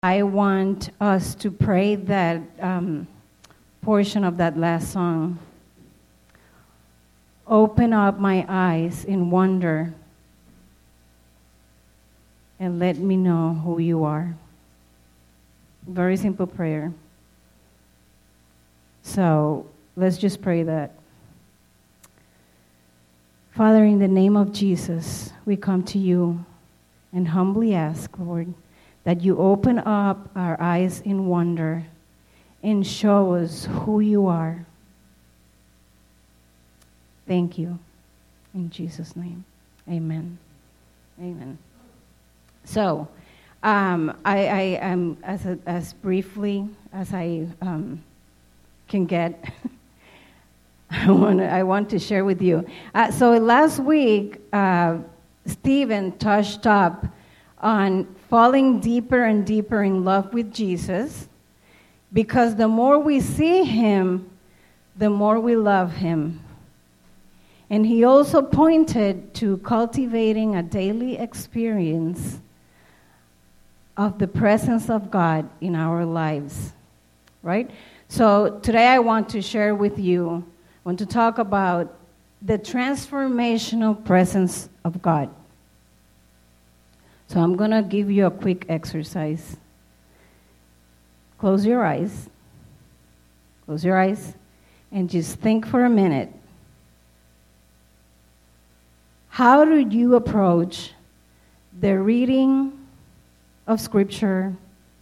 I want us to pray that um, portion of that last song. Open up my eyes in wonder and let me know who you are. Very simple prayer. So let's just pray that. Father, in the name of Jesus, we come to you and humbly ask, Lord, that you open up our eyes in wonder and show us who you are. Thank you. In Jesus' name, amen. Amen. So, um, I, am, as, a, as briefly as I um, can get, I, want I want to share with you. Uh, so, last week, uh, Stephen touched up on falling deeper and deeper in love with Jesus because the more we see him, the more we love him. And he also pointed to cultivating a daily experience of the presence of God in our lives, right? So today I want to share with you, I want to talk about the transformational presence of God. So I'm going to give you a quick exercise. Close your eyes. Close your eyes and just think for a minute. How did you approach the reading of Scripture,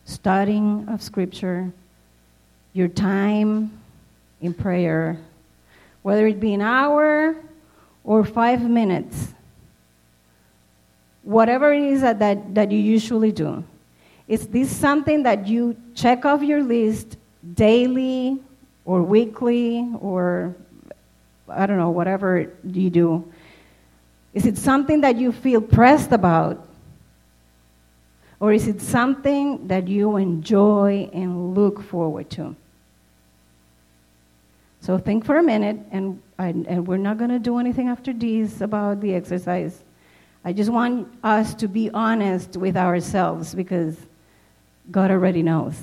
studying of Scripture, your time in prayer, whether it be an hour or five minutes? Whatever it is that, that, that you usually do. Is this something that you check off your list daily or weekly or I don't know, whatever you do? Is it something that you feel pressed about? Or is it something that you enjoy and look forward to? So think for a minute, and, and we're not going to do anything after this about the exercise. I just want us to be honest with ourselves because God already knows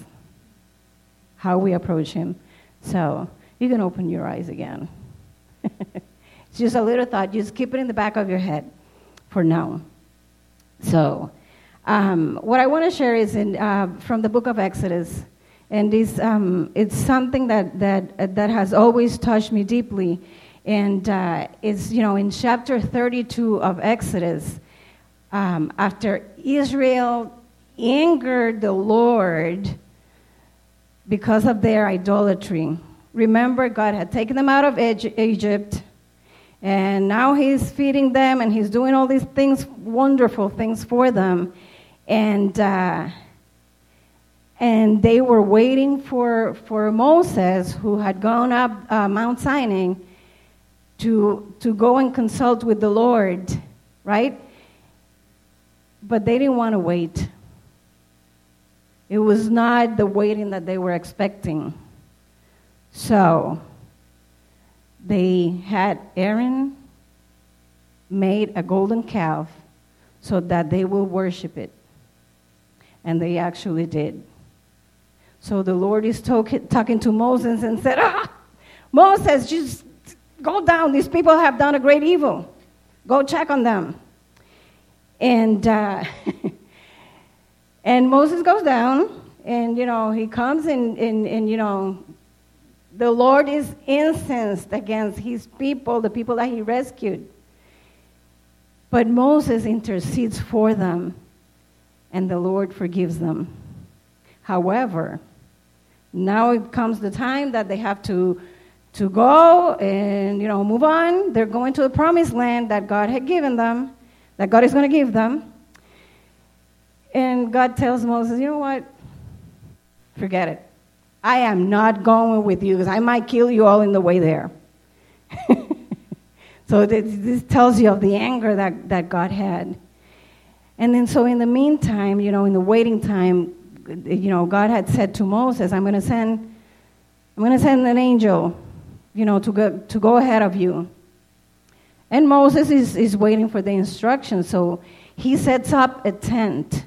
how we approach Him. So you can open your eyes again. it's just a little thought. Just keep it in the back of your head for now. So, um, what I want to share is in, uh, from the book of Exodus. And um, it's something that, that, that has always touched me deeply. And uh, it's, you know, in chapter 32 of Exodus, um, after Israel angered the Lord because of their idolatry. Remember, God had taken them out of Egypt, and now He's feeding them and He's doing all these things, wonderful things for them. And, uh, and they were waiting for, for Moses, who had gone up uh, Mount Sinai, to, to go and consult with the Lord, right? But they didn't want to wait. It was not the waiting that they were expecting. So they had Aaron made a golden calf so that they will worship it. And they actually did. So the Lord is talk- talking to Moses and said, ah, Moses, just Go down. These people have done a great evil. Go check on them. And, uh, and Moses goes down, and, you know, he comes and, and, and, you know, the Lord is incensed against his people, the people that he rescued. But Moses intercedes for them, and the Lord forgives them. However, now it comes the time that they have to to go and you know move on. They're going to the promised land that God had given them, that God is going to give them. And God tells Moses, you know what? Forget it. I am not going with you because I might kill you all in the way there. so this, this tells you of the anger that, that God had. And then, so in the meantime, you know, in the waiting time, you know, God had said to Moses, I'm going to send, I'm going to send an angel you know, to go, to go ahead of you. And Moses is, is waiting for the instructions, so he sets up a tent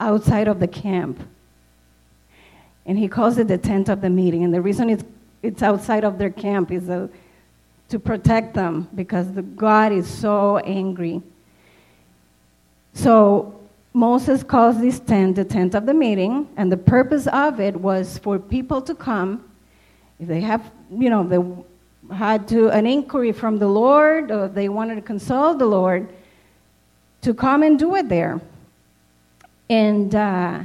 outside of the camp. And he calls it the tent of the meeting. And the reason it's, it's outside of their camp is a, to protect them because the God is so angry. So Moses calls this tent the tent of the meeting, and the purpose of it was for people to come. If they have, you know, they had to an inquiry from the Lord, or they wanted to consult the Lord, to come and do it there. And uh,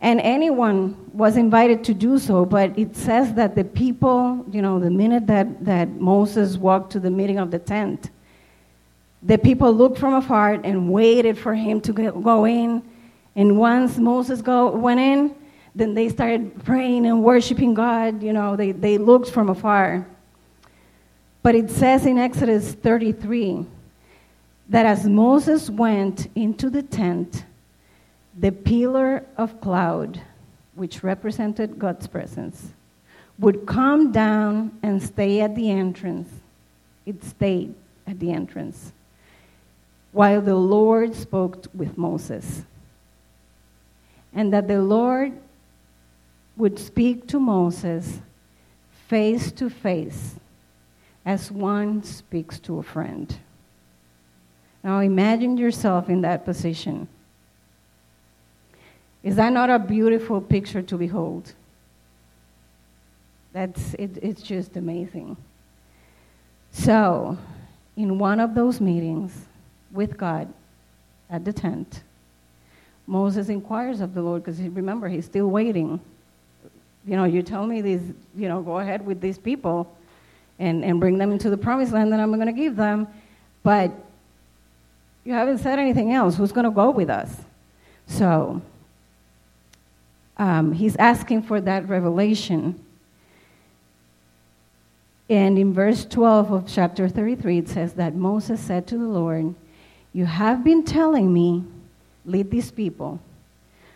and anyone was invited to do so, but it says that the people, you know, the minute that, that Moses walked to the meeting of the tent, the people looked from afar and waited for him to go in. And once Moses go, went in, then they started praying and worshiping God. You know, they, they looked from afar. But it says in Exodus 33 that as Moses went into the tent, the pillar of cloud, which represented God's presence, would come down and stay at the entrance. It stayed at the entrance while the Lord spoke with Moses. And that the Lord would speak to Moses face to face as one speaks to a friend. Now imagine yourself in that position. Is that not a beautiful picture to behold? That's, it, it's just amazing. So, in one of those meetings with God at the tent, Moses inquires of the Lord because remember, he's still waiting. You know, you tell me these, you know, go ahead with these people and, and bring them into the promised land that I'm going to give them. But you haven't said anything else. Who's going to go with us? So, um, he's asking for that revelation. And in verse 12 of chapter 33, it says that Moses said to the Lord, You have been telling me, lead these people,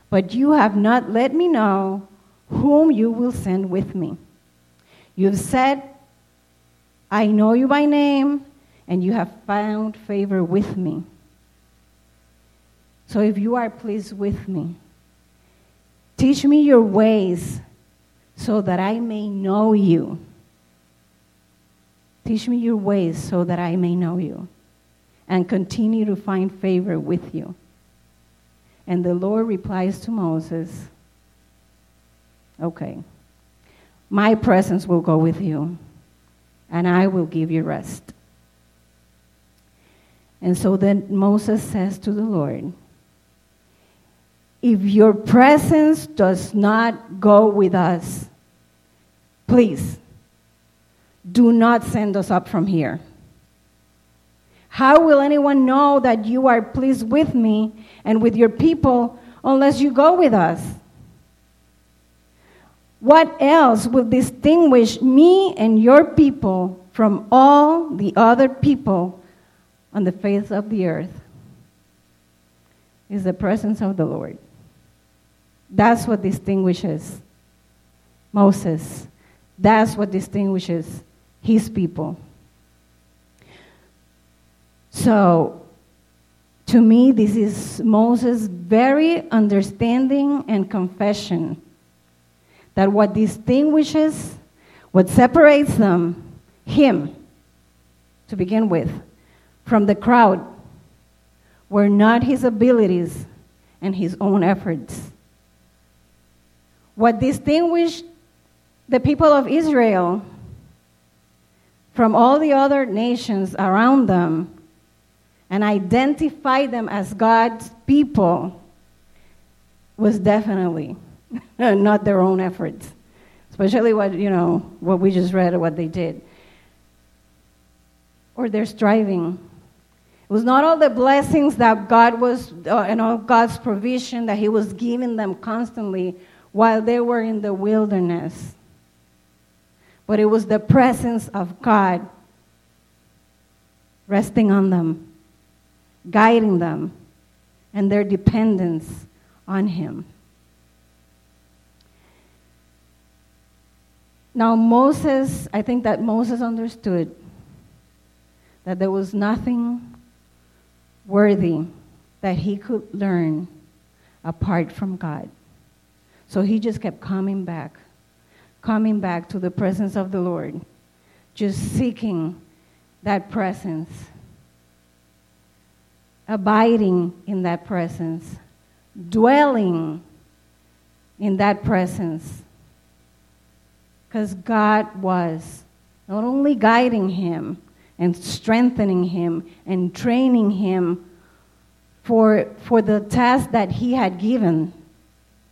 but you have not let me know whom you will send with me. You've said, I know you by name, and you have found favor with me. So if you are pleased with me, Teach me your ways so that I may know you. Teach me your ways so that I may know you and continue to find favor with you. And the Lord replies to Moses, Okay, my presence will go with you, and I will give you rest. And so then Moses says to the Lord, if your presence does not go with us, please do not send us up from here. How will anyone know that you are pleased with me and with your people unless you go with us? What else will distinguish me and your people from all the other people on the face of the earth? Is the presence of the Lord. That's what distinguishes Moses. That's what distinguishes his people. So, to me, this is Moses' very understanding and confession that what distinguishes, what separates them, him, to begin with, from the crowd, were not his abilities and his own efforts. What distinguished the people of Israel from all the other nations around them and identified them as God's people was definitely not their own efforts, especially what, you know, what we just read, or what they did, or their striving. It was not all the blessings that God was, uh, and all God's provision that He was giving them constantly while they were in the wilderness. But it was the presence of God resting on them, guiding them, and their dependence on Him. Now, Moses, I think that Moses understood that there was nothing worthy that he could learn apart from God. So he just kept coming back, coming back to the presence of the Lord, just seeking that presence, abiding in that presence, dwelling in that presence. Because God was not only guiding him and strengthening him and training him for, for the task that he had given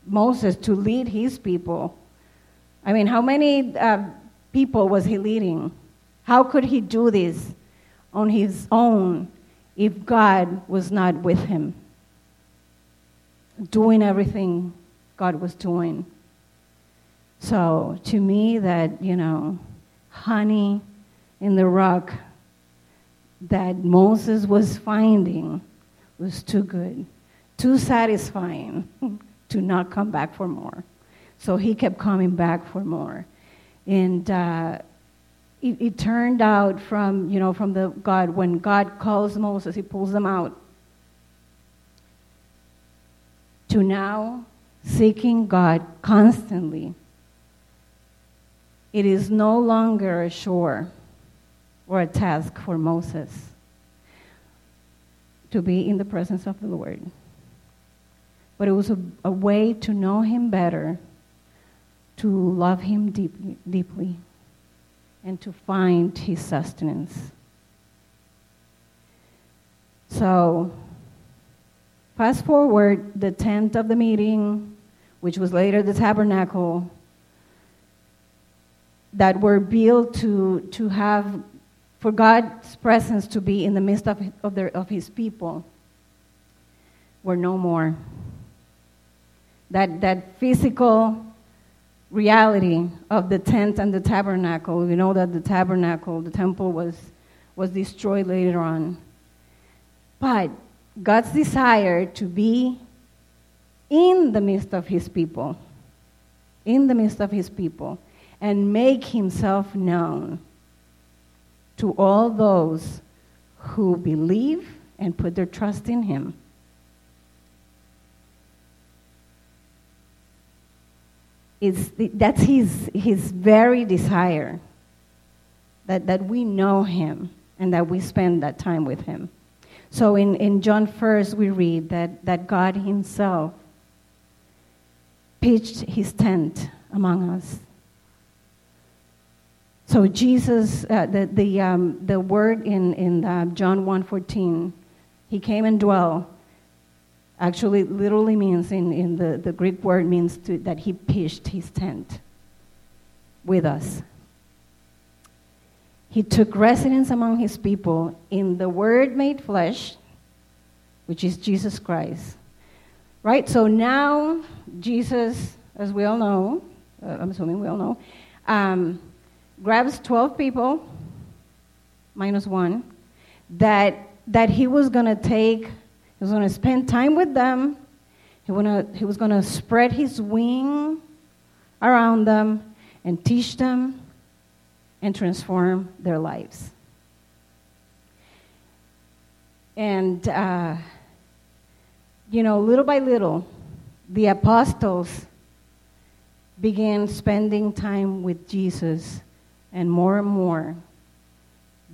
Moses to lead his people. I mean, how many uh, people was he leading? How could he do this on his own if God was not with him? Doing everything God was doing. So, to me, that, you know, honey in the rock that Moses was finding was too good, too satisfying to not come back for more. So he kept coming back for more. And uh, it, it, turned out from, you know, from the God, when God calls Moses, he pulls them out, to now seeking God constantly. It is no longer a chore or a task for Moses to be in the presence of the Lord. But it was a, a way to know Him better, to love Him deep, deeply, and to find His sustenance. So, fast forward the tent of the meeting, which was later the tabernacle, that were built to, to have for God's presence to be in the midst of, of, their, of his people were no more. That, that physical reality of the tent and the tabernacle, we know that the tabernacle, the temple, was, was destroyed later on. But God's desire to be in the midst of his people, in the midst of his people, and make himself known to all those who believe and put their trust in Him. It's, that's his, his very desire that, that we know Him and that we spend that time with Him. So in, in John 1st, we read that, that God Himself pitched His tent among us so Jesus, uh, the, the, um, the word in, in uh, John 1.14, he came and dwell, actually literally means in, in the, the Greek word means to, that he pitched his tent with us. He took residence among his people in the Word made flesh, which is Jesus Christ. Right? So now, Jesus, as we all know, uh, I'm assuming we all know, um, grabs 12 people, minus one, that, that he was going to take, he was going to spend time with them, he, wanna, he was going to spread his wing around them and teach them and transform their lives. And, uh, you know, little by little, the apostles began spending time with Jesus and more and more,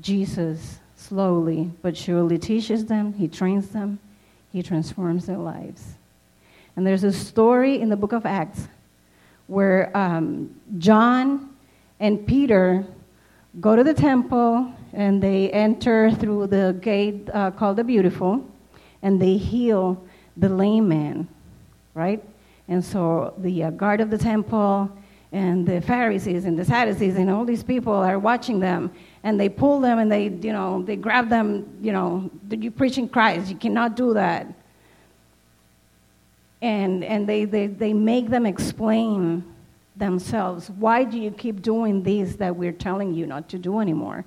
Jesus slowly but surely teaches them, he trains them, he transforms their lives. And there's a story in the book of Acts where um, John and Peter go to the temple and they enter through the gate uh, called the Beautiful and they heal the lame man, right? And so the uh, guard of the temple and the Pharisees and the Sadducees and all these people are watching them and they pull them and they, you know, they grab them, you know, you're preaching Christ, you cannot do that. And, and they, they, they make them explain themselves. Why do you keep doing this that we're telling you not to do anymore?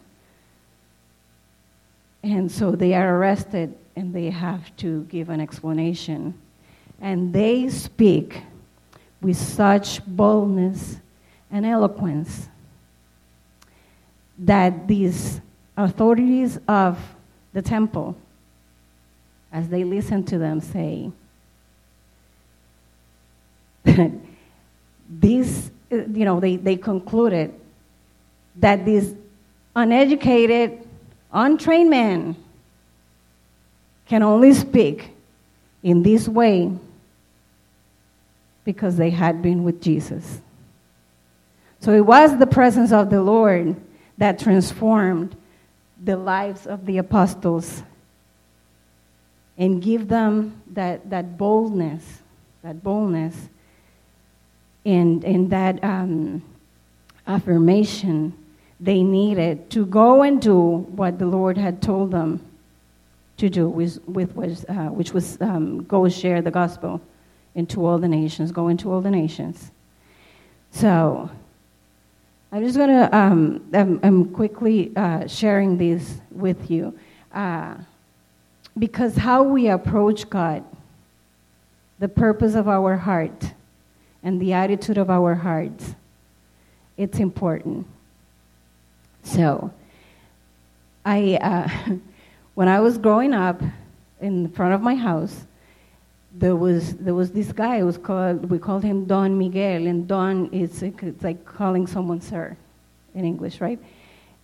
And so they are arrested and they have to give an explanation. And they speak with such boldness and eloquence that these authorities of the temple, as they listen to them, say, these, you know, they, they concluded that these uneducated, untrained men can only speak in this way because they had been with Jesus. So it was the presence of the Lord that transformed the lives of the apostles and give them that, that boldness, that boldness, and, and that um, affirmation they needed to go and do what the Lord had told them to do, with, with was, uh, which was um, go share the gospel into all the nations, go into all the nations. So I'm just going to, um, I'm, I'm, quickly uh, sharing this with you. Uh, because how we approach God, the purpose of our heart, and the attitude of our hearts, it's important. So, I, uh, when I was growing up in front of my house, there was there was this guy. Was called we called him Don Miguel, and Don is it's like calling someone sir, in English, right?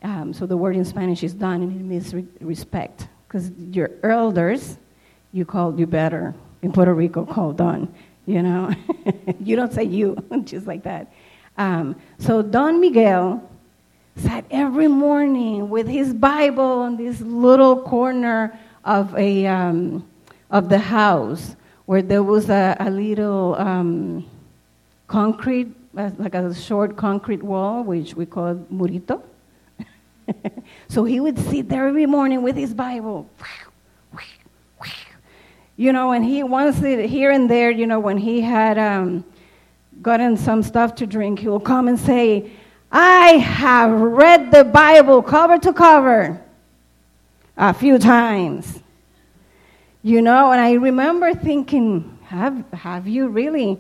Um, so the word in Spanish is Don, and it means re- respect because your elders, you called you better. In Puerto Rico, called Don. You know, you don't say you, just like that. Um, so Don Miguel sat every morning with his Bible in this little corner of a um, of the house where there was a, a little um, concrete, uh, like a short concrete wall, which we called murito. so he would sit there every morning with his Bible. You know, and he once here and there, you know, when he had um, gotten some stuff to drink, he will come and say, I have read the Bible cover to cover a few times. You know, and I remember thinking, have, have you really?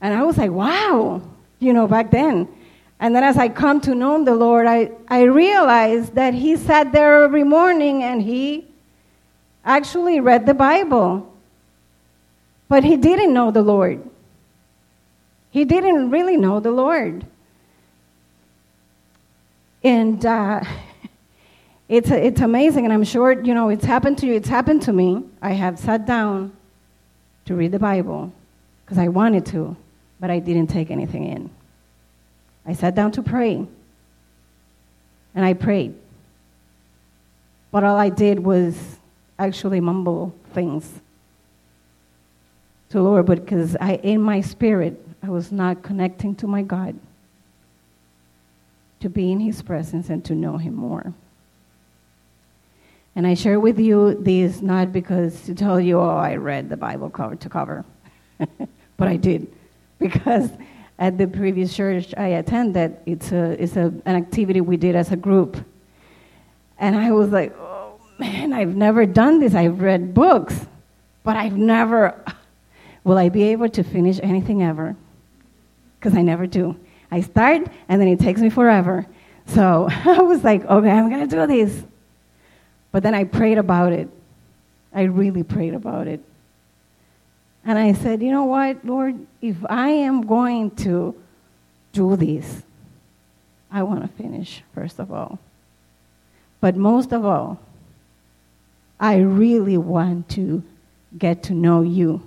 And I was like, wow, you know, back then. And then as I come to know the Lord, I, I realized that he sat there every morning and he actually read the Bible. But he didn't know the Lord. He didn't really know the Lord. And uh, it's, it's amazing, and I'm sure, you know, it's happened to you, it's happened to me. I have sat down to read the Bible because I wanted to, but I didn't take anything in. I sat down to pray. And I prayed. But all I did was actually mumble things to the Lord, but because I, in my spirit, I was not connecting to my God to be in His presence and to know Him more. And I share with you these not because to tell you, oh, I read the Bible cover to cover, but I did because at the previous church I attended, it's, a, it's a, an activity we did as a group. And I was like, oh man, I've never done this. I've read books, but I've never, will I be able to finish anything ever? Because I never do. I start, and then it takes me forever. So I was like, okay, I'm going to do this. But then I prayed about it. I really prayed about it. And I said, you know what, Lord, if I am going to do this, I want to finish, first of all. But most of all, I really want to get to know you.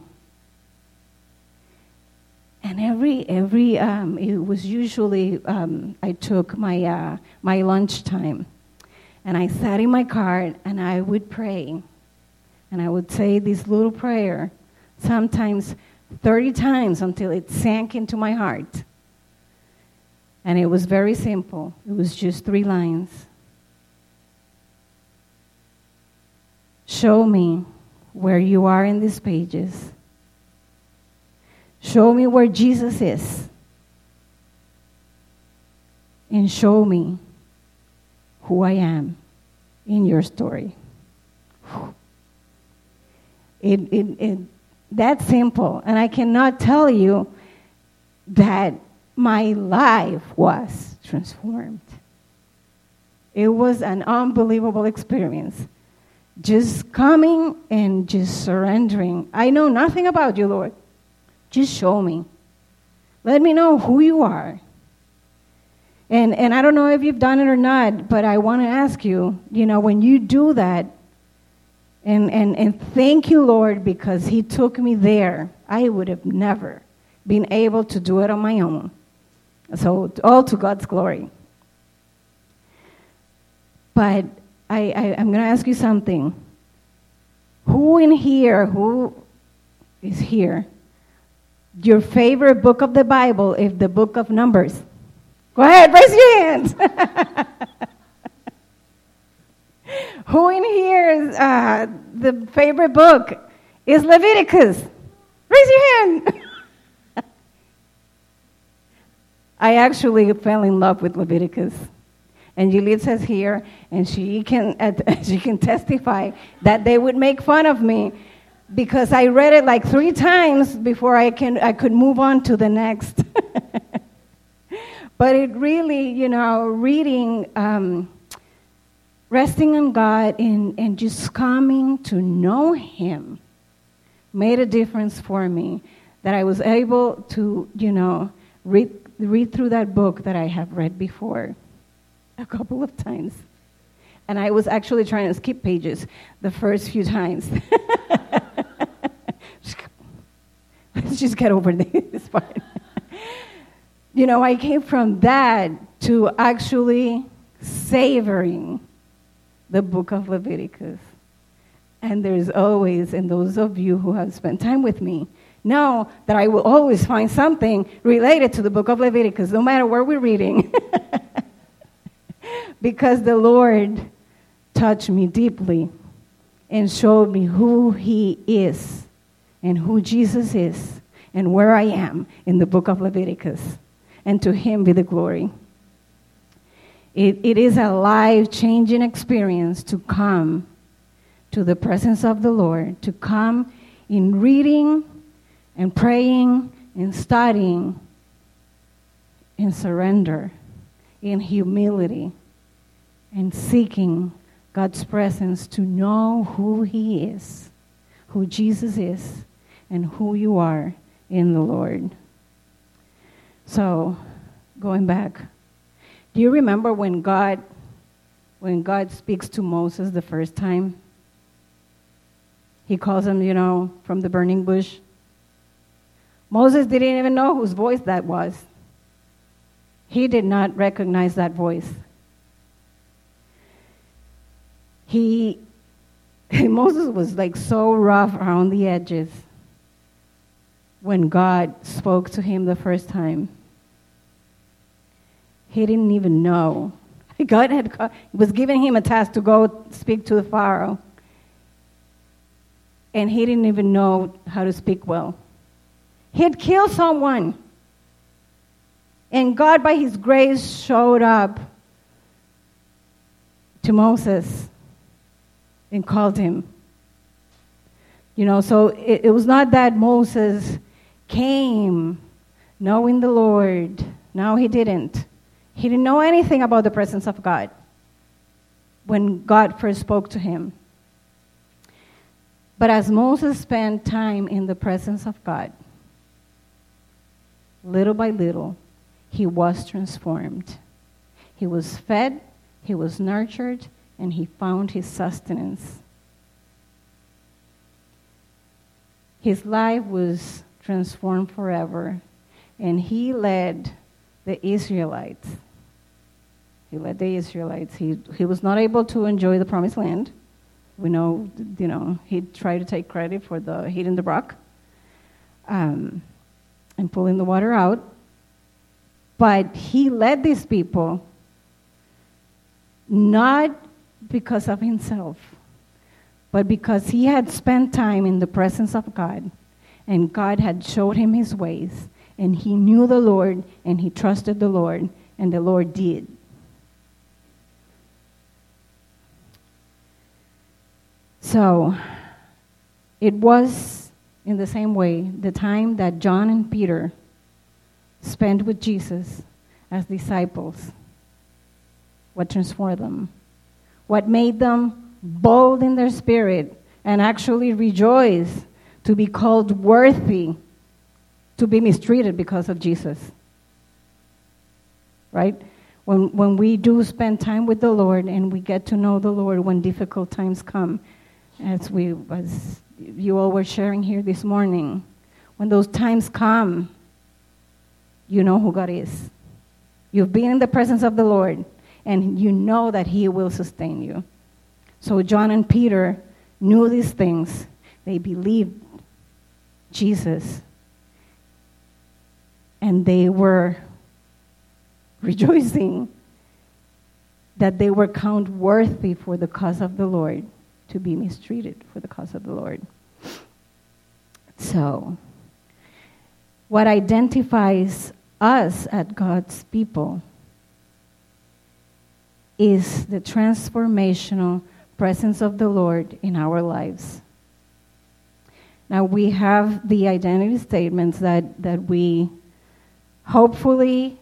And every, every um, it was usually, um, I took my, uh, my lunch time. And I sat in my car and I would pray. And I would say this little prayer sometimes 30 times until it sank into my heart. And it was very simple, it was just three lines. Show me where you are in these pages. Show me where Jesus is. And show me who I am in your story. It, it, it that simple. And I cannot tell you that my life was transformed. It was an unbelievable experience. Just coming and just surrendering. I know nothing about you, Lord. Just show me. Let me know who you are. And, and I don't know if you've done it or not, but I want to ask you, you know, when you do that, and, and, and thank you, Lord, because He took me there, I would have never been able to do it on my own. So, all to God's glory. But I, I, I'm going to ask you something. Who in here, who is here, your favorite book of the Bible is the book of Numbers? Go ahead, raise your hands. Who in here is uh, the favorite book is Leviticus? Raise your hand. I actually fell in love with Leviticus. And Juliet says here, and she can, she can testify that they would make fun of me because I read it like three times before I, can, I could move on to the next. But it really, you know, reading, um, resting on God and, and just coming to know Him made a difference for me. That I was able to, you know, read, read through that book that I have read before a couple of times. And I was actually trying to skip pages the first few times. Let's just get over this part. You know, I came from that to actually savoring the book of Leviticus. And there's always, and those of you who have spent time with me know that I will always find something related to the book of Leviticus, no matter where we're reading. because the Lord touched me deeply and showed me who He is and who Jesus is and where I am in the book of Leviticus. And to Him be the glory. It, it is a life changing experience to come to the presence of the Lord, to come in reading and praying and studying in surrender, in humility, and seeking God's presence to know who He is, who Jesus is, and who you are in the Lord. So, going back do you remember when God when God speaks to Moses the first time? He calls him, you know, from the burning bush. Moses didn't even know whose voice that was. He did not recognize that voice. He Moses was like so rough around the edges when God spoke to him the first time. He didn't even know. God had, was giving him a task to go speak to the Pharaoh. And he didn't even know how to speak well. He had killed someone. And God, by his grace, showed up to Moses and called him. You know, so it, it was not that Moses came knowing the Lord. No, he didn't. He didn't know anything about the presence of God when God first spoke to him. But as Moses spent time in the presence of God, little by little, he was transformed. He was fed, he was nurtured, and he found his sustenance. His life was transformed forever, and he led the Israelites. He led the Israelites. He, he was not able to enjoy the promised land. We know, you know, he tried to take credit for the hitting the rock um, and pulling the water out. But he led these people not because of himself, but because he had spent time in the presence of God and God had showed him his ways and he knew the Lord and he trusted the Lord, and the Lord did. So, it was in the same way the time that John and Peter spent with Jesus as disciples. What transformed them? What made them bold in their spirit and actually rejoice to be called worthy to be mistreated because of Jesus. Right? When, when we do spend time with the Lord and we get to know the Lord when difficult times come, as, we, as you all were sharing here this morning, when those times come, you know who God is. You've been in the presence of the Lord, and you know that He will sustain you. So John and Peter knew these things. They believed Jesus. And they were rejoicing that they were counted worthy for the cause of the Lord to be mistreated for the cause of the Lord. So, what identifies us as God's people is the transformational presence of the Lord in our lives. Now, we have the identity statements that, that we hopefully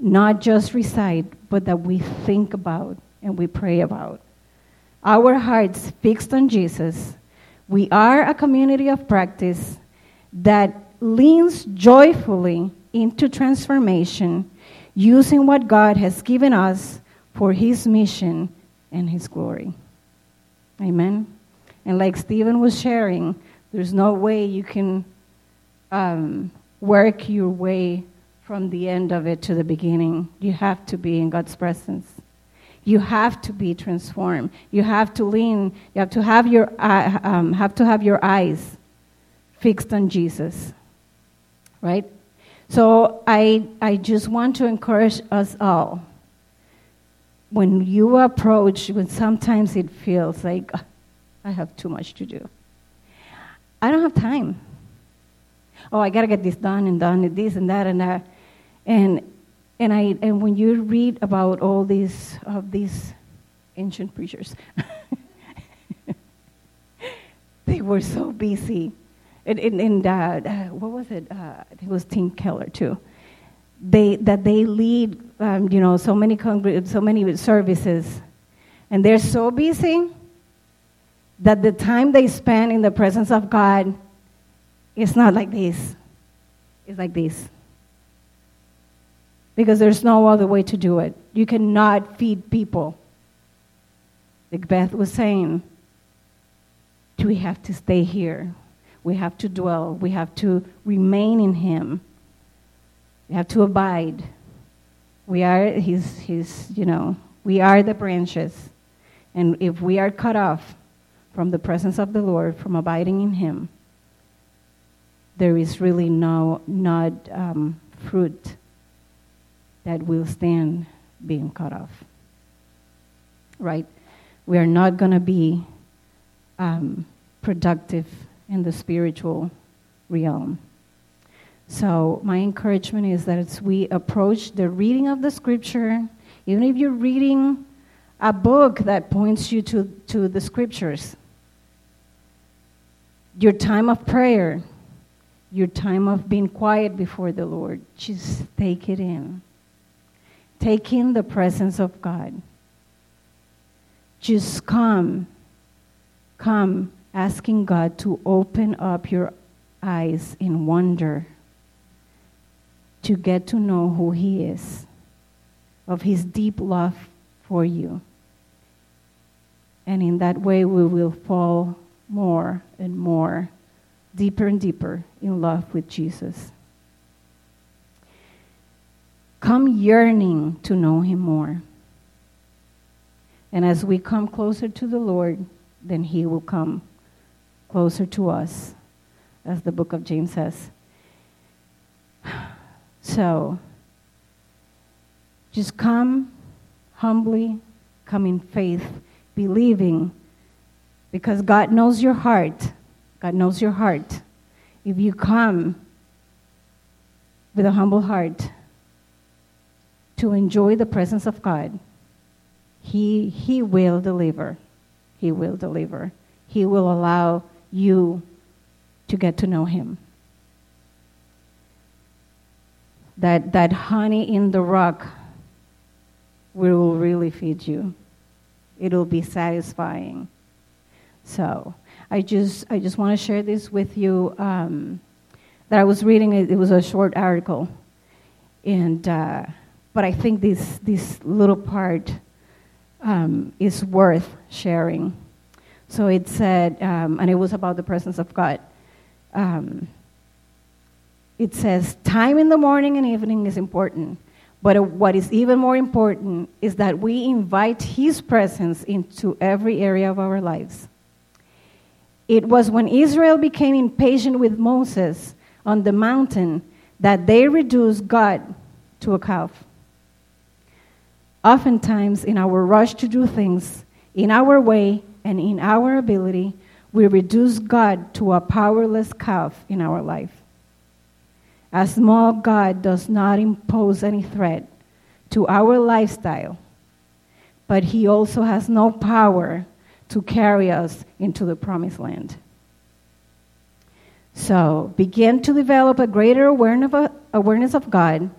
not just recite, but that we think about and we pray about. Our hearts fixed on Jesus. We are a community of practice that leans joyfully into transformation using what God has given us for His mission and His glory. Amen. And like Stephen was sharing, there's no way you can um, work your way from the end of it to the beginning. You have to be in God's presence. You have to be transformed. You have to lean. You have to have your uh, um, have to have your eyes fixed on Jesus. Right. So I I just want to encourage us all. When you approach, when sometimes it feels like I have too much to do. I don't have time. Oh, I gotta get this done and done and this and that and that. And, and, I, and when you read about all these, of these ancient preachers, they were so busy. And, and, and uh, what was it? Uh, it was Tim Keller too. They, that they lead, um, you know, so many, congr- so many services, and they're so busy that the time they spend in the presence of God is not like this. It's like this because there's no other way to do it. You cannot feed people. Like Beth was saying, we have to stay here. We have to dwell. We have to remain in Him. We have to abide. We are His, his you know, we are the branches. And if we are cut off from the presence of the Lord, from abiding in Him, there is really no not um, fruit that will stand being cut off. Right? We are not going to be um, productive in the spiritual realm. So, my encouragement is that as we approach the reading of the scripture, even if you're reading a book that points you to, to the scriptures, your time of prayer, your time of being quiet before the Lord, just take it in. Take in the presence of God. Just come, come asking God to open up your eyes in wonder to get to know who He is, of His deep love for you. And in that way, we will fall more and more, deeper and deeper in love with Jesus come yearning to know Him more. And as we come closer to the Lord, then He will come closer to us, as the book of James says. So, just come humbly, come in faith, believing, because God knows your heart. God knows your heart. If you come with a humble heart, to enjoy the presence of God, He, he will deliver. He will deliver. He will allow you to get to know Him. That, that honey in the rock will really feed you. It'll be satisfying. So, I just, I just want to share this with you. Um, that I was reading. It, was a short article, and uh, but I think this this little part um, is worth sharing. So it said, um, and it was about the presence of God. Um, it says, time in the morning and evening is important. But what is even more important is that we invite His presence into every area of our lives. It was when Israel became impatient with Moses on the mountain that they reduced God to a calf. Oftentimes, in our rush to do things in our way and in our ability, we reduce God to a powerless calf in our life. A small God does not impose any threat to our lifestyle, but He also has no power to carry us into the promised land. So begin to develop a greater awareness of God,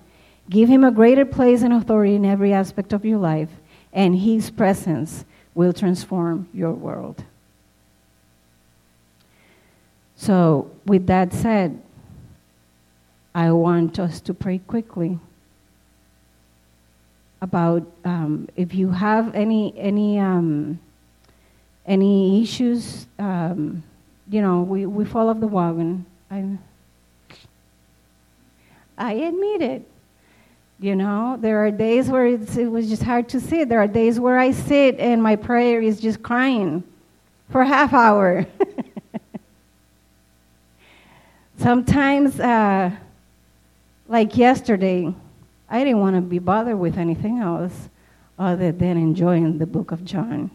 give Him a greater place and authority in every aspect of your life, and His presence will transform your world. So, with that said, I want us to pray quickly about um, if you have any any um, any issues. Um, you know, we, we fall off the wagon. I I admit it. You know, there are days where it was just hard to sit. There are days where I sit and my prayer is just crying for a half hour. Sometimes. Uh, like yesterday, I didn't want to be bothered with anything else other than enjoying the book of John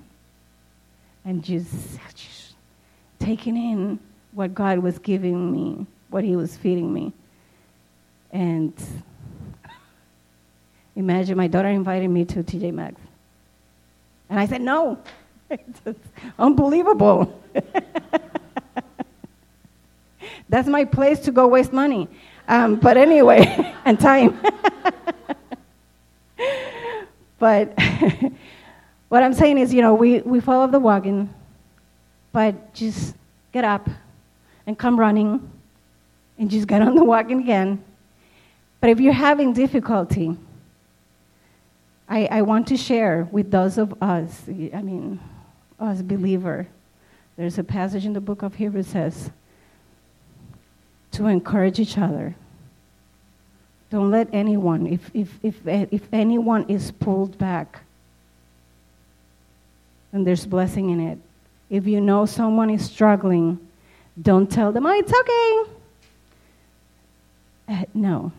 and just, just taking in what God was giving me, what He was feeding me. And imagine my daughter invited me to TJ Maxx. And I said, no. it's unbelievable. That's my place to go waste money. Um, but anyway, and time. but what I'm saying is, you know, we, we follow the wagon, but just get up and come running and just get on the wagon again. But if you're having difficulty, I, I want to share with those of us, I mean, us believer. There's a passage in the book of Hebrews says, to encourage each other. Don't let anyone, if, if, if, if anyone is pulled back, and there's blessing in it. If you know someone is struggling, don't tell them, oh, it's okay. Uh, no.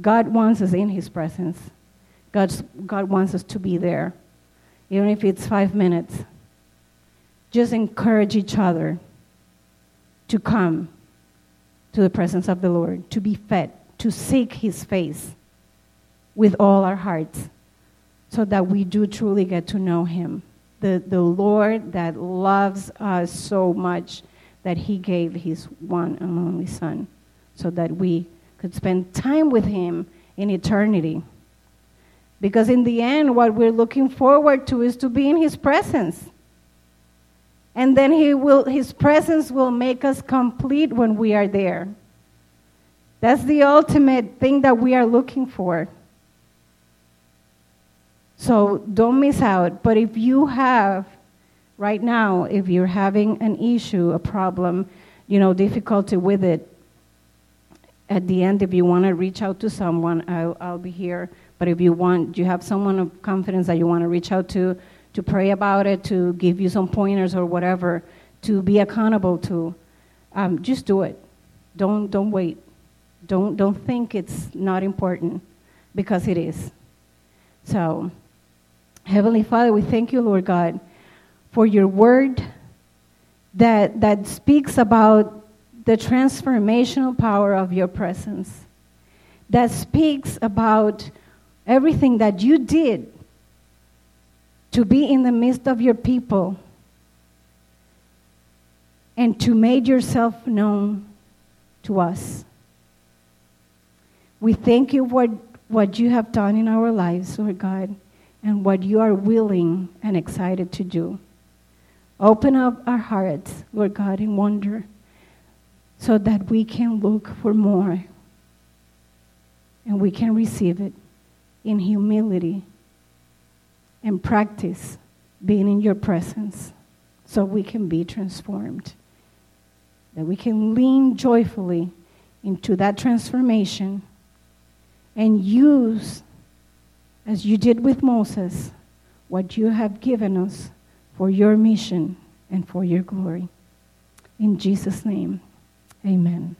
God wants us in His presence. God's, God wants us to be there, even if it's five minutes. Just encourage each other to come to the presence of the Lord, to be fed, to seek His face with all our hearts, so that we do truly get to know Him. The, the Lord that loves us so much that He gave His one and only Son, so that we could spend time with Him in eternity. Because in the end, what we're looking forward to is to be in His presence. And then he will, his presence will make us complete when we are there. That's the ultimate thing that we are looking for. So don't miss out. But if you have, right now, if you're having an issue, a problem, you know, difficulty with it, at the end, if you want to reach out to someone, I'll, I'll be here. But if you want, you have someone of confidence that you want to reach out to, to pray about it, to give you some pointers or whatever, to be accountable to, um, just do it. Don't, don't wait. Don't, don't think it's not important because it is. So, Heavenly Father, we thank you, Lord God, for your word that, that speaks about the transformational power of your presence, that speaks about everything that you did to be in the midst of your people and to make yourself known to us. We thank you for what you have done in our lives, Lord God, and what you are willing and excited to do. Open up our hearts, Lord God, in wonder. so that we can look for more and we can receive it in humility and practice being in your presence so we can be transformed. That we can lean joyfully into that transformation and use, as you did with Moses, what you have given us for your mission and for your glory. In Jesus' name, amen.